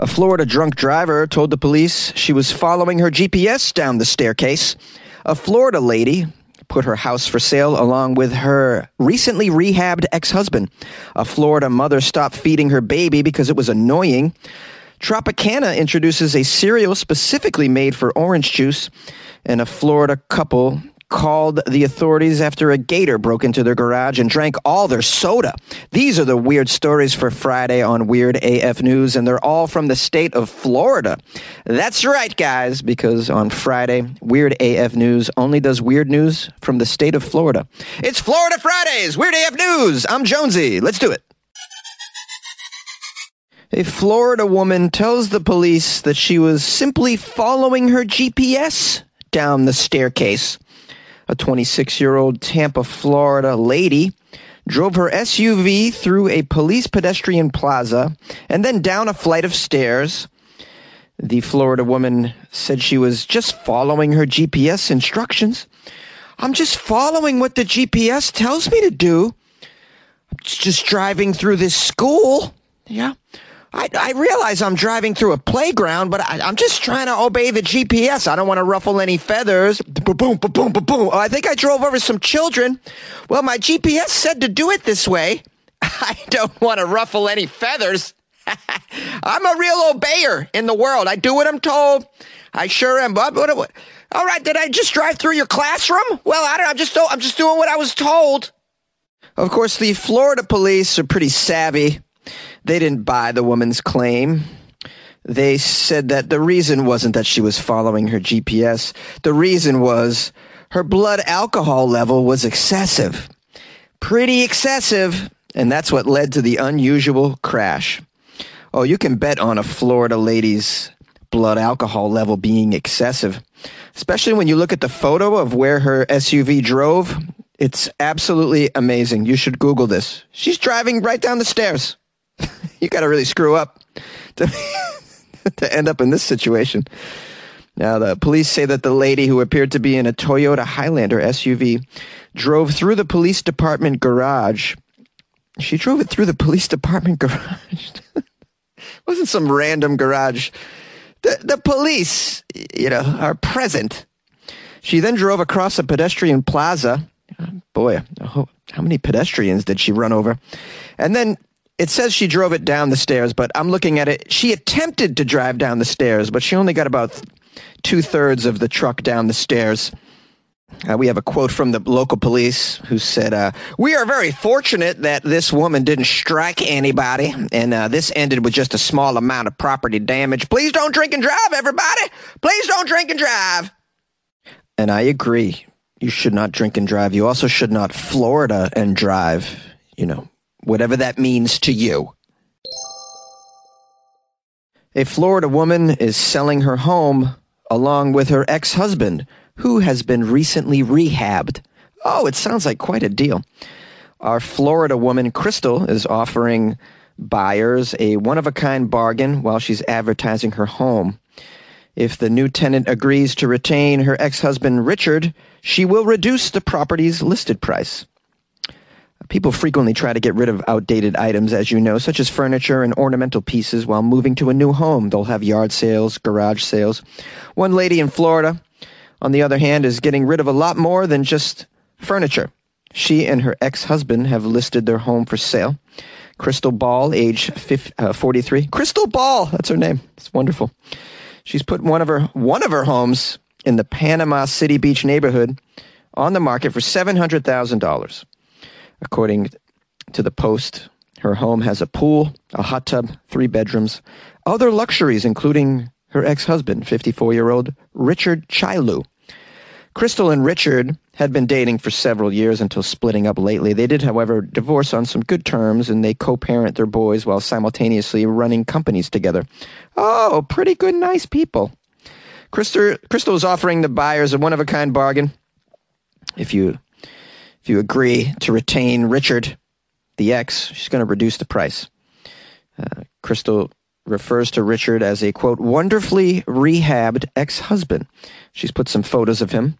A Florida drunk driver told the police she was following her GPS down the staircase. A Florida lady put her house for sale along with her recently rehabbed ex husband. A Florida mother stopped feeding her baby because it was annoying. Tropicana introduces a cereal specifically made for orange juice. And a Florida couple called the authorities after a gator broke into their garage and drank all their soda. These are the weird stories for Friday on Weird AF News, and they're all from the state of Florida. That's right, guys, because on Friday, Weird AF News only does weird news from the state of Florida. It's Florida Fridays, Weird AF News. I'm Jonesy. Let's do it. A Florida woman tells the police that she was simply following her GPS down the staircase a 26 year old Tampa, Florida lady drove her SUV through a police pedestrian plaza and then down a flight of stairs. The Florida woman said she was just following her GPS instructions. I'm just following what the GPS tells me to do. I'm just driving through this school. Yeah. I, I realize I'm driving through a playground, but I, am just trying to obey the GPS. I don't want to ruffle any feathers. Boom, boom, boom, boom, boom. Oh, I think I drove over some children. Well, my GPS said to do it this way. I don't want to ruffle any feathers. I'm a real obeyer in the world. I do what I'm told. I sure am. But what, what, all right, did I just drive through your classroom? Well, I don't. I'm just. I'm just doing what I was told. Of course, the Florida police are pretty savvy they didn't buy the woman's claim. They said that the reason wasn't that she was following her GPS. The reason was her blood alcohol level was excessive. Pretty excessive. And that's what led to the unusual crash. Oh, you can bet on a Florida lady's blood alcohol level being excessive. Especially when you look at the photo of where her SUV drove. It's absolutely amazing. You should Google this. She's driving right down the stairs. you got to really screw up to, end up in this situation. Now, the police say that the lady who appeared to be in a Toyota Highlander SUV drove through the police department garage. She drove it through the police department garage. wasn't some random garage. The, the police, you know, are present. She then drove across a pedestrian plaza. Boy, oh, how many pedestrians did she run over? And then it says she drove it down the stairs, but I'm looking at it. She attempted to drive down the stairs, but she only got about two thirds of the truck down the stairs. Uh, we have a quote from the local police who said, uh, We are very fortunate that this woman didn't strike anybody, and uh, this ended with just a small amount of property damage. Please don't drink and drive, everybody. Please don't drink and drive. And I agree. You should not drink and drive. You also should not Florida and drive. You know, whatever that means to you. A Florida woman is selling her home along with her ex husband, who has been recently rehabbed. Oh, it sounds like quite a deal. Our Florida woman, Crystal, is offering buyers a one of a kind bargain while she's advertising her home. If the new tenant agrees to retain her ex husband, Richard, she will reduce the property's listed price. People frequently try to get rid of outdated items, as you know, such as furniture and ornamental pieces while moving to a new home. They'll have yard sales, garage sales. One lady in Florida, on the other hand, is getting rid of a lot more than just furniture. She and her ex-husband have listed their home for sale. Crystal Ball, age 50, uh, 43. Crystal Ball, that's her name. It's wonderful. She's put one of her one of her homes in the Panama City Beach neighborhood on the market for $700,000. According to the Post, her home has a pool, a hot tub, three bedrooms, other luxuries, including her ex husband, 54 year old Richard Chailu. Crystal and Richard had been dating for several years until splitting up lately. They did, however, divorce on some good terms and they co parent their boys while simultaneously running companies together. Oh, pretty good, nice people. Crystal, Crystal is offering the buyers a one of a kind bargain. If you you agree to retain Richard, the ex, she's going to reduce the price. Uh, Crystal refers to Richard as a quote, wonderfully rehabbed ex husband. She's put some photos of him.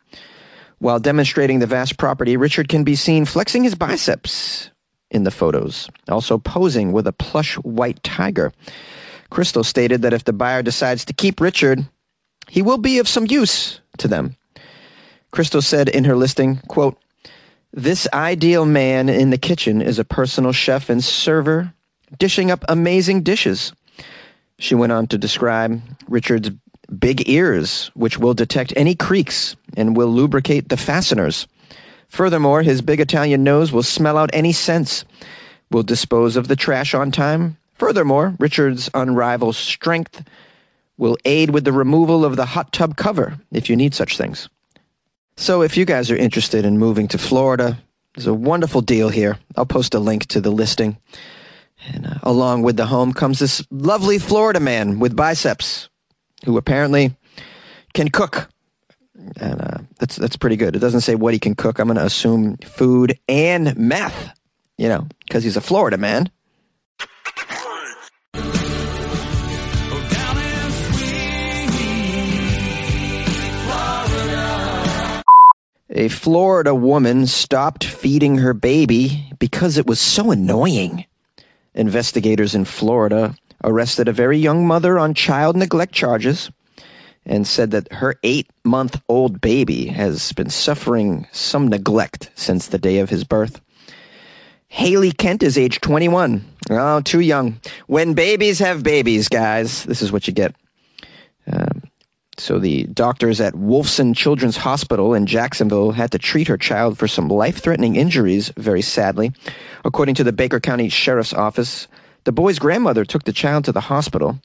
While demonstrating the vast property, Richard can be seen flexing his biceps in the photos, also posing with a plush white tiger. Crystal stated that if the buyer decides to keep Richard, he will be of some use to them. Crystal said in her listing, quote, This ideal man in the kitchen is a personal chef and server, dishing up amazing dishes. She went on to describe Richard's big ears, which will detect any creaks and will lubricate the fasteners. Furthermore, his big Italian nose will smell out any scents, will dispose of the trash on time. Furthermore, Richard's unrivaled strength will aid with the removal of the hot tub cover if you need such things. So, if you guys are interested in moving to Florida, there's a wonderful deal here. I'll post a link to the listing. And uh, along with the home comes this lovely Florida man with biceps who apparently can cook. And uh, that's that's pretty good. It doesn't say what he can cook. I'm going to assume food and meth, you know, because he's a Florida man. A Florida woman stopped feeding her baby because it was so annoying. Investigators in Florida arrested a very young mother on child neglect charges and said that her eight month old baby has been suffering some neglect since the day of his birth. Haley Kent is age 21. Oh, too young. When babies have babies, guys, this is what you get. So the doctors at Wolfson Children's Hospital in Jacksonville had to treat her child for some life-threatening injuries, very sadly. According to the Baker County Sheriff's Office, the boy's grandmother took the child to the hospital.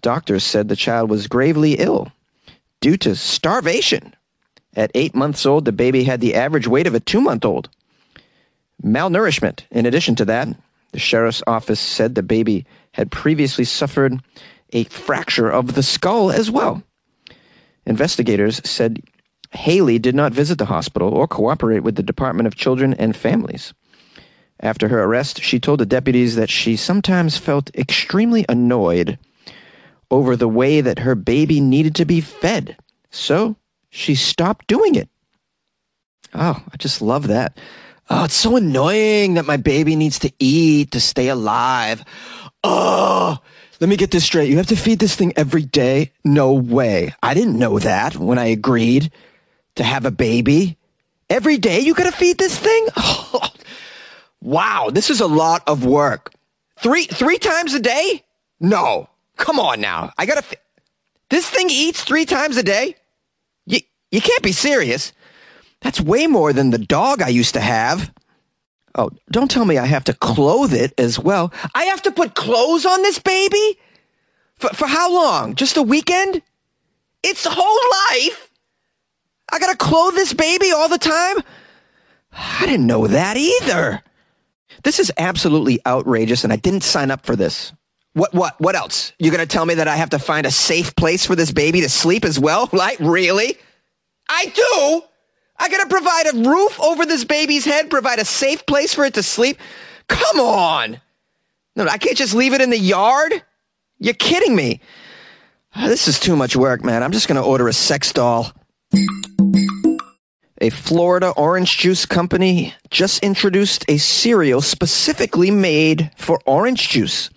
Doctors said the child was gravely ill due to starvation. At eight months old, the baby had the average weight of a two month old. Malnourishment. In addition to that, the sheriff's office said the baby had previously suffered a fracture of the skull as well. Investigators said Haley did not visit the hospital or cooperate with the Department of Children and Families. After her arrest, she told the deputies that she sometimes felt extremely annoyed over the way that her baby needed to be fed. So she stopped doing it. Oh, I just love that. Oh, it's so annoying that my baby needs to eat to stay alive. Oh, let me get this straight. You have to feed this thing every day? No way. I didn't know that when I agreed to have a baby. Every day you gotta feed this thing? Wow, this is a lot of work. Three three times a day? No. Come on now. I gotta. This thing eats three times a day? You, you can't be serious. That's way more than the dog I used to have. Oh, don't tell me I have to clothe it as well. I have to put clothes on this baby? For, for how long? Just a weekend? Its the whole life? I gotta clothe this baby all the time? I didn't know that either. This is absolutely outrageous, and I didn't sign up for this. What, what, what else? You're to tell me that I have to find a safe place for this baby to sleep as well? Like, really? I do? I got to provide a roof over this baby's head, provide a safe place for it to sleep? Come on. No, I can't just leave it in the yard? You're kidding me. Ah, this is too much work, man. I'm just to order a sex doll. A Florida orange juice company just introduced a cereal specifically made for orange juice.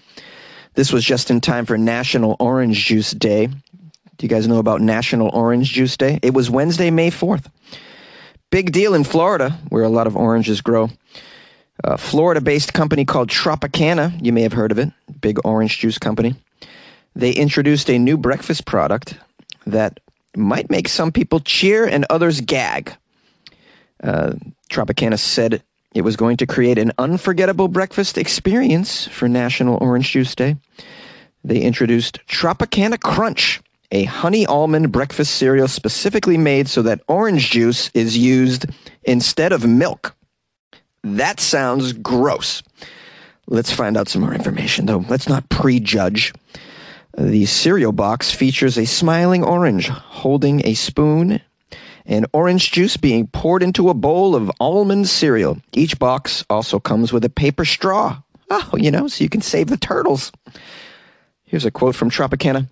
This was just in time for National Orange Juice Day. Do you guys know about National Orange Juice Day? It was Wednesday, May 4th. Big deal in Florida, where a lot of oranges grow. A Florida based company called Tropicana, you may have heard of it, big orange juice company. They introduced a new breakfast product that might make some people cheer and others gag. Uh, Tropicana said it was going to create an unforgettable breakfast experience for National Orange Juice Day. They introduced Tropicana Crunch, a honey almond breakfast cereal specifically made so that orange juice is used instead of milk. That sounds gross. Let's find out some more information, though. Let's not prejudge. The cereal box features a smiling orange holding a spoon and orange juice being poured into a bowl of almond cereal. Each box also comes with a paper straw. Oh, you know, so you can save the turtles. Here's a quote from Tropicana.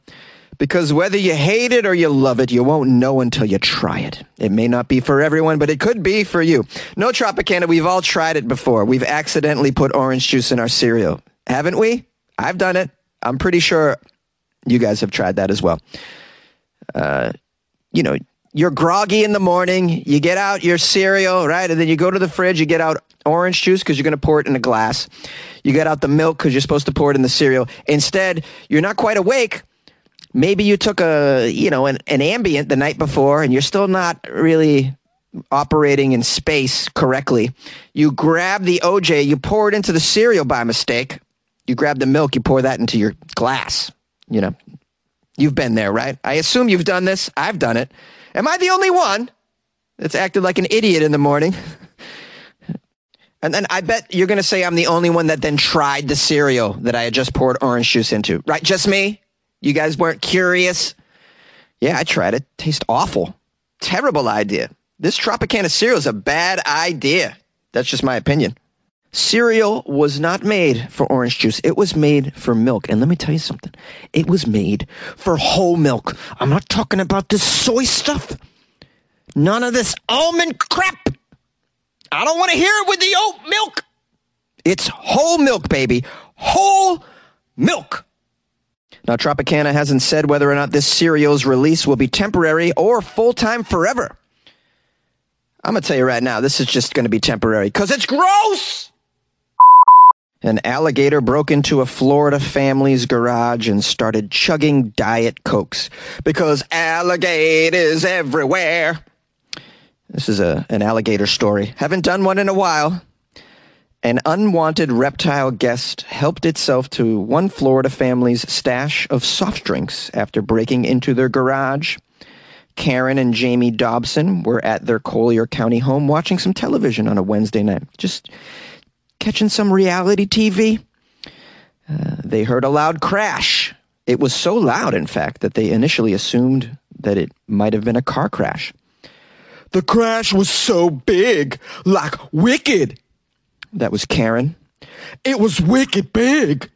Because whether you hate it or you love it, you won't know until you try it. It may not be for everyone, but it could be for you. No, Tropicana, we've all tried it before. We've accidentally put orange juice in our cereal. Haven't we? I've done it. I'm pretty sure you guys have tried that as well. Uh, you know, you're groggy in the morning, you get out your cereal, right? And then you go to the fridge, you get out orange juice because you're going to pour it in a glass. You get out the milk because you're supposed to pour it in the cereal. Instead, you're not quite awake. Maybe you took a, you know, an, an Ambien the night before and you're still not really operating in space correctly. You grab the OJ, you pour it into the cereal by mistake. You grab the milk, you pour that into your glass. You know, you've been there, right? I assume you've done this. I've done it. Am I the only one that's acted like an idiot in the morning? and then I bet you're going to say I'm the only one that then tried the cereal that I had just poured orange juice into, right? Just me? You guys weren't curious? Yeah, I tried it. Tastes awful. Terrible idea. This Tropicana cereal is a bad idea. That's just my opinion. Cereal was not made for orange juice. It was made for milk. And let me tell you something. It was made for whole milk. I'm not talking about this soy stuff. None of this almond crap. I don't want to hear it with the oat milk. It's whole milk, baby. Whole milk. Now, Tropicana hasn't said whether or not this cereal's release will be temporary or full time forever. I'm going to tell you right now, this is just going to be temporary because it's gross. An alligator broke into a Florida family's garage and started chugging Diet Cokes because alligators everywhere. This is a, an alligator story. Haven't done one in a while. An unwanted reptile guest helped itself to one Florida family's stash of soft drinks after breaking into their garage. Karen and Jamie Dobson were at their Collier County home watching some television on a Wednesday night. Just catching some reality TV. Uh, they heard a loud crash. It was so loud, in fact, that they initially assumed that it might have been a car crash. The crash was so big, like wicked. That was Karen. It was wicked big.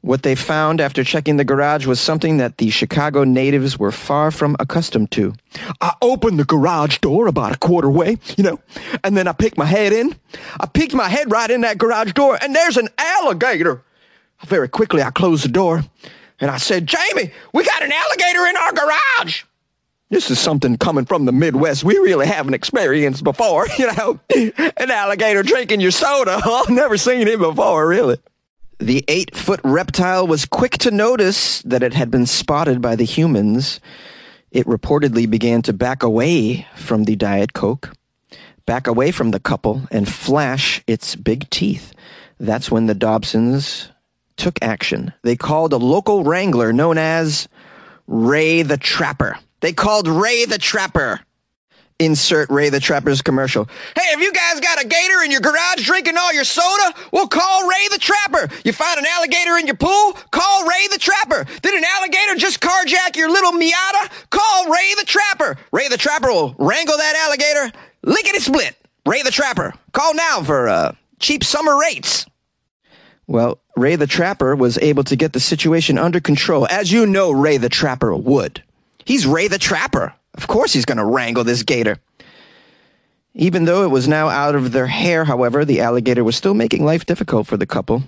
What they found after checking the garage was something that the Chicago natives were far from accustomed to. I opened the garage door about a quarter way, you know, and then I picked my head in. I peeked my head right in that garage door, and there's an alligator. Very quickly, I closed the door, and I said, Jamie, we got an alligator in our garage. This is something coming from the Midwest we really haven't experienced before, you know. An alligator drinking your soda. I've never seen it before, really. The eight foot reptile was quick to notice that it had been spotted by the humans. It reportedly began to back away from the Diet Coke, back away from the couple, and flash its big teeth. That's when the Dobsons took action. They called a local wrangler known as Ray the Trapper. They called Ray the Trapper insert Ray the Trapper's commercial. Hey, if you guys got a gator in your garage drinking all your soda, well, call Ray the Trapper. You find an alligator in your pool? Call Ray the Trapper. Did an alligator just carjack your little Miata? Call Ray the Trapper. Ray the Trapper will wrangle that alligator lickety split. Ray the Trapper. Call now for uh, cheap summer rates. Well, Ray the Trapper was able to get the situation under control, as you know Ray the Trapper would. He's Ray the Trapper. Of course he's going to wrangle this gator. Even though it was now out of their hair, however, the alligator was still making life difficult for the couple.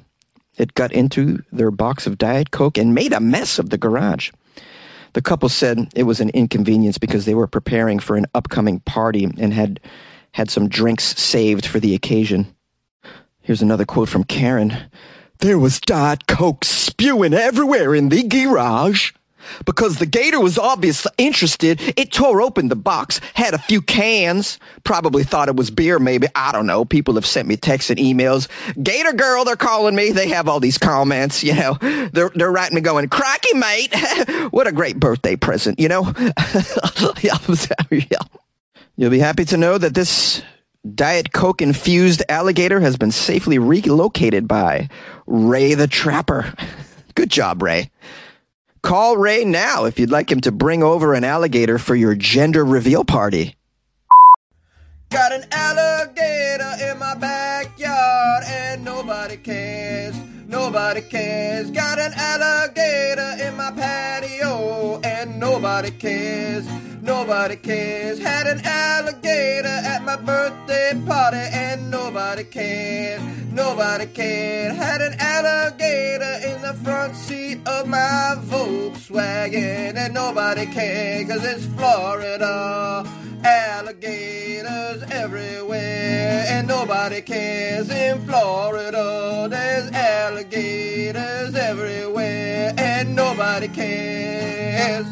It got into their box of Diet Coke and made a mess of the garage. The couple said it was an inconvenience because they were preparing for an upcoming party and had had some drinks saved for the occasion. Here's another quote from Karen. There was Diet Coke spewing everywhere in the garage. Because the gator was obviously interested, it tore open the box, had a few cans, probably thought it was beer, maybe. I don't know. People have sent me texts and emails. Gator girl, they're calling me. They have all these comments, you know. They're, they're writing me going, cracky, mate. what a great birthday present, you know? You'll be happy to know that this Diet Coke infused alligator has been safely relocated by Ray the Trapper. Good job, Ray. Call Ray now if you'd like him to bring over an alligator for your gender reveal party. Got an alligator in my backyard and nobody cares. Nobody cares. Got an alligator in my patio and nobody cares. nobody cares. Had an alligator at my birthday party and nobody cares. Nobody cared. Had an alligator in the front seat of my Volkswagen and nobody cared cause it's Florida. Alligators everywhere and nobody cares in Florida. There's alligators everywhere and nobody cares.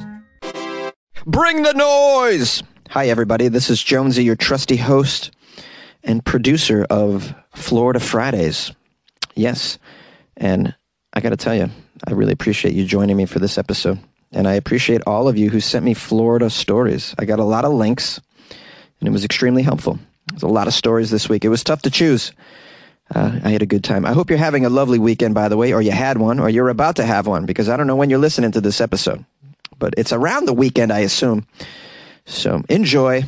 Bring the noise! Hi, everybody. This is Jonesy, your trusty host and producer of Florida Fridays. Yes, and I got to tell you, I really appreciate you joining me for this episode. And I appreciate all of you who sent me Florida stories. I got a lot of links, and it was extremely helpful. There's a lot of stories this week. It was tough to choose. Uh, I had a good time. I hope you're having a lovely weekend, by the way, or you had one, or you're about to have one, because I don't know when you're listening to this episode but it's around the weekend, I assume. So enjoy.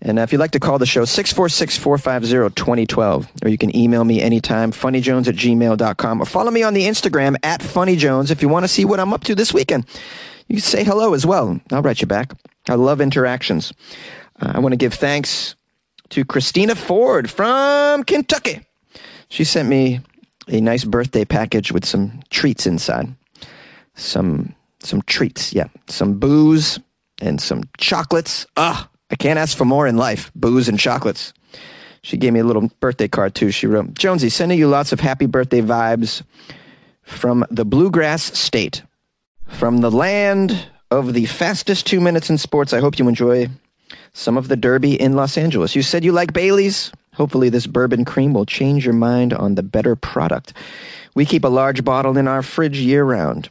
And if you'd like to call the show, 646 450 2012, or you can email me anytime, funnyjones at gmail.com, or follow me on the Instagram at funnyjones if you want to see what I'm up to this weekend. You can say hello as well. I'll write you back. I love interactions. Uh, I want to give thanks to Christina Ford from Kentucky. She sent me a nice birthday package with some treats inside. Some some treats. Yeah, some booze and some chocolates. Ugh, I can't ask for more in life. Booze and chocolates. She gave me a little birthday card too. She wrote, Jonesy, sending you lots of happy birthday vibes from the Bluegrass State, from the land of the fastest two minutes in sports. I hope you enjoy some of the Derby in Los Angeles. You said you like Bailey's. Hopefully, this bourbon cream will change your mind on the better product. We keep a large bottle in our fridge year round.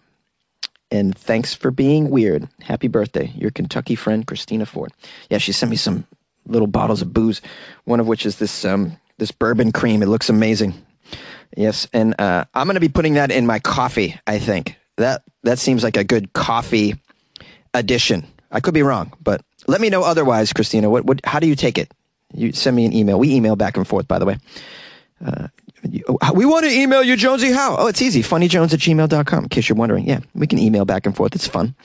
And thanks for being weird. Happy birthday, your Kentucky friend Christina Ford. Yeah, she sent me some little bottles of booze. One of which is this um, this bourbon cream. It looks amazing. Yes, and uh, I'm going to be putting that in my coffee. I think that that seems like a good coffee addition. I could be wrong, but let me know otherwise, Christina. What, what how do you take it? You send me an email. We email back and forth, by the way. Uh, we want to email you, Jonesy. How? Oh, it's easy. Funnyjones at gmail.com, in case you're wondering. Yeah, we can email back and forth. It's fun.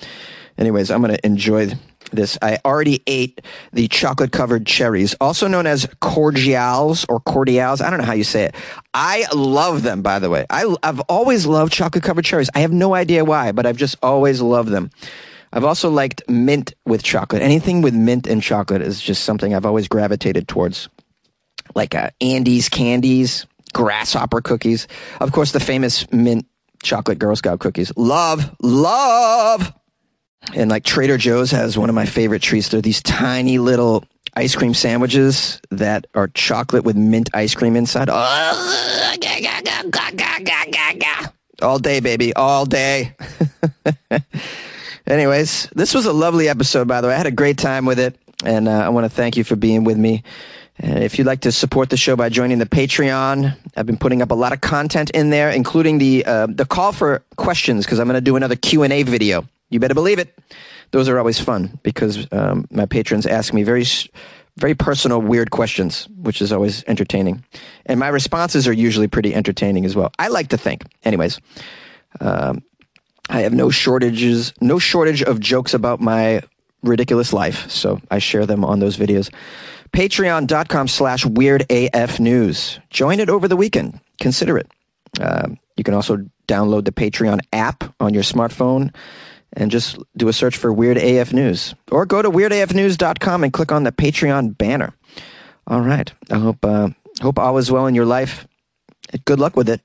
Anyways, I'm going to enjoy this. I already ate the chocolate covered cherries, also known as cordials or cordials. I don't know how you say it. I love them, by the way. I, I've always loved chocolate covered cherries. I have no idea why, but I've just always loved them. I've also liked mint with chocolate. Anything with mint and chocolate is just something I've always gravitated towards. Like uh, candies, grasshopper cookies. Of course, the famous mint chocolate Girl Scout cookies. Love, love. And like Trader Joe's has one of my favorite treats. They're these tiny little ice cream sandwiches that are chocolate with mint ice cream inside. All day, baby, all day. Anyways, this was a lovely episode, by the way. I had a great time with it, and uh, I want to thank you for being with me. If you'd like to support the show by joining the Patreon, I've been putting up a lot of content in there, including the uh, the call for questions because I'm going to do another Q and A video. You better believe it. Those are always fun because um, my patrons ask me very very personal, weird questions, which is always entertaining, and my responses are usually pretty entertaining as well. I like to think, anyways. Um, I have no shortages, no shortage of jokes about my ridiculous life, so I share them on those videos patreon.com slash weirdafnews. Join it over the weekend. Consider it. Uh, you can also download the Patreon app on your smartphone and just do a search for Weird AF News. Or go to weirdafnews.com and click on the Patreon banner. All right. I hope, uh, hope all is well in your life. Good luck with it.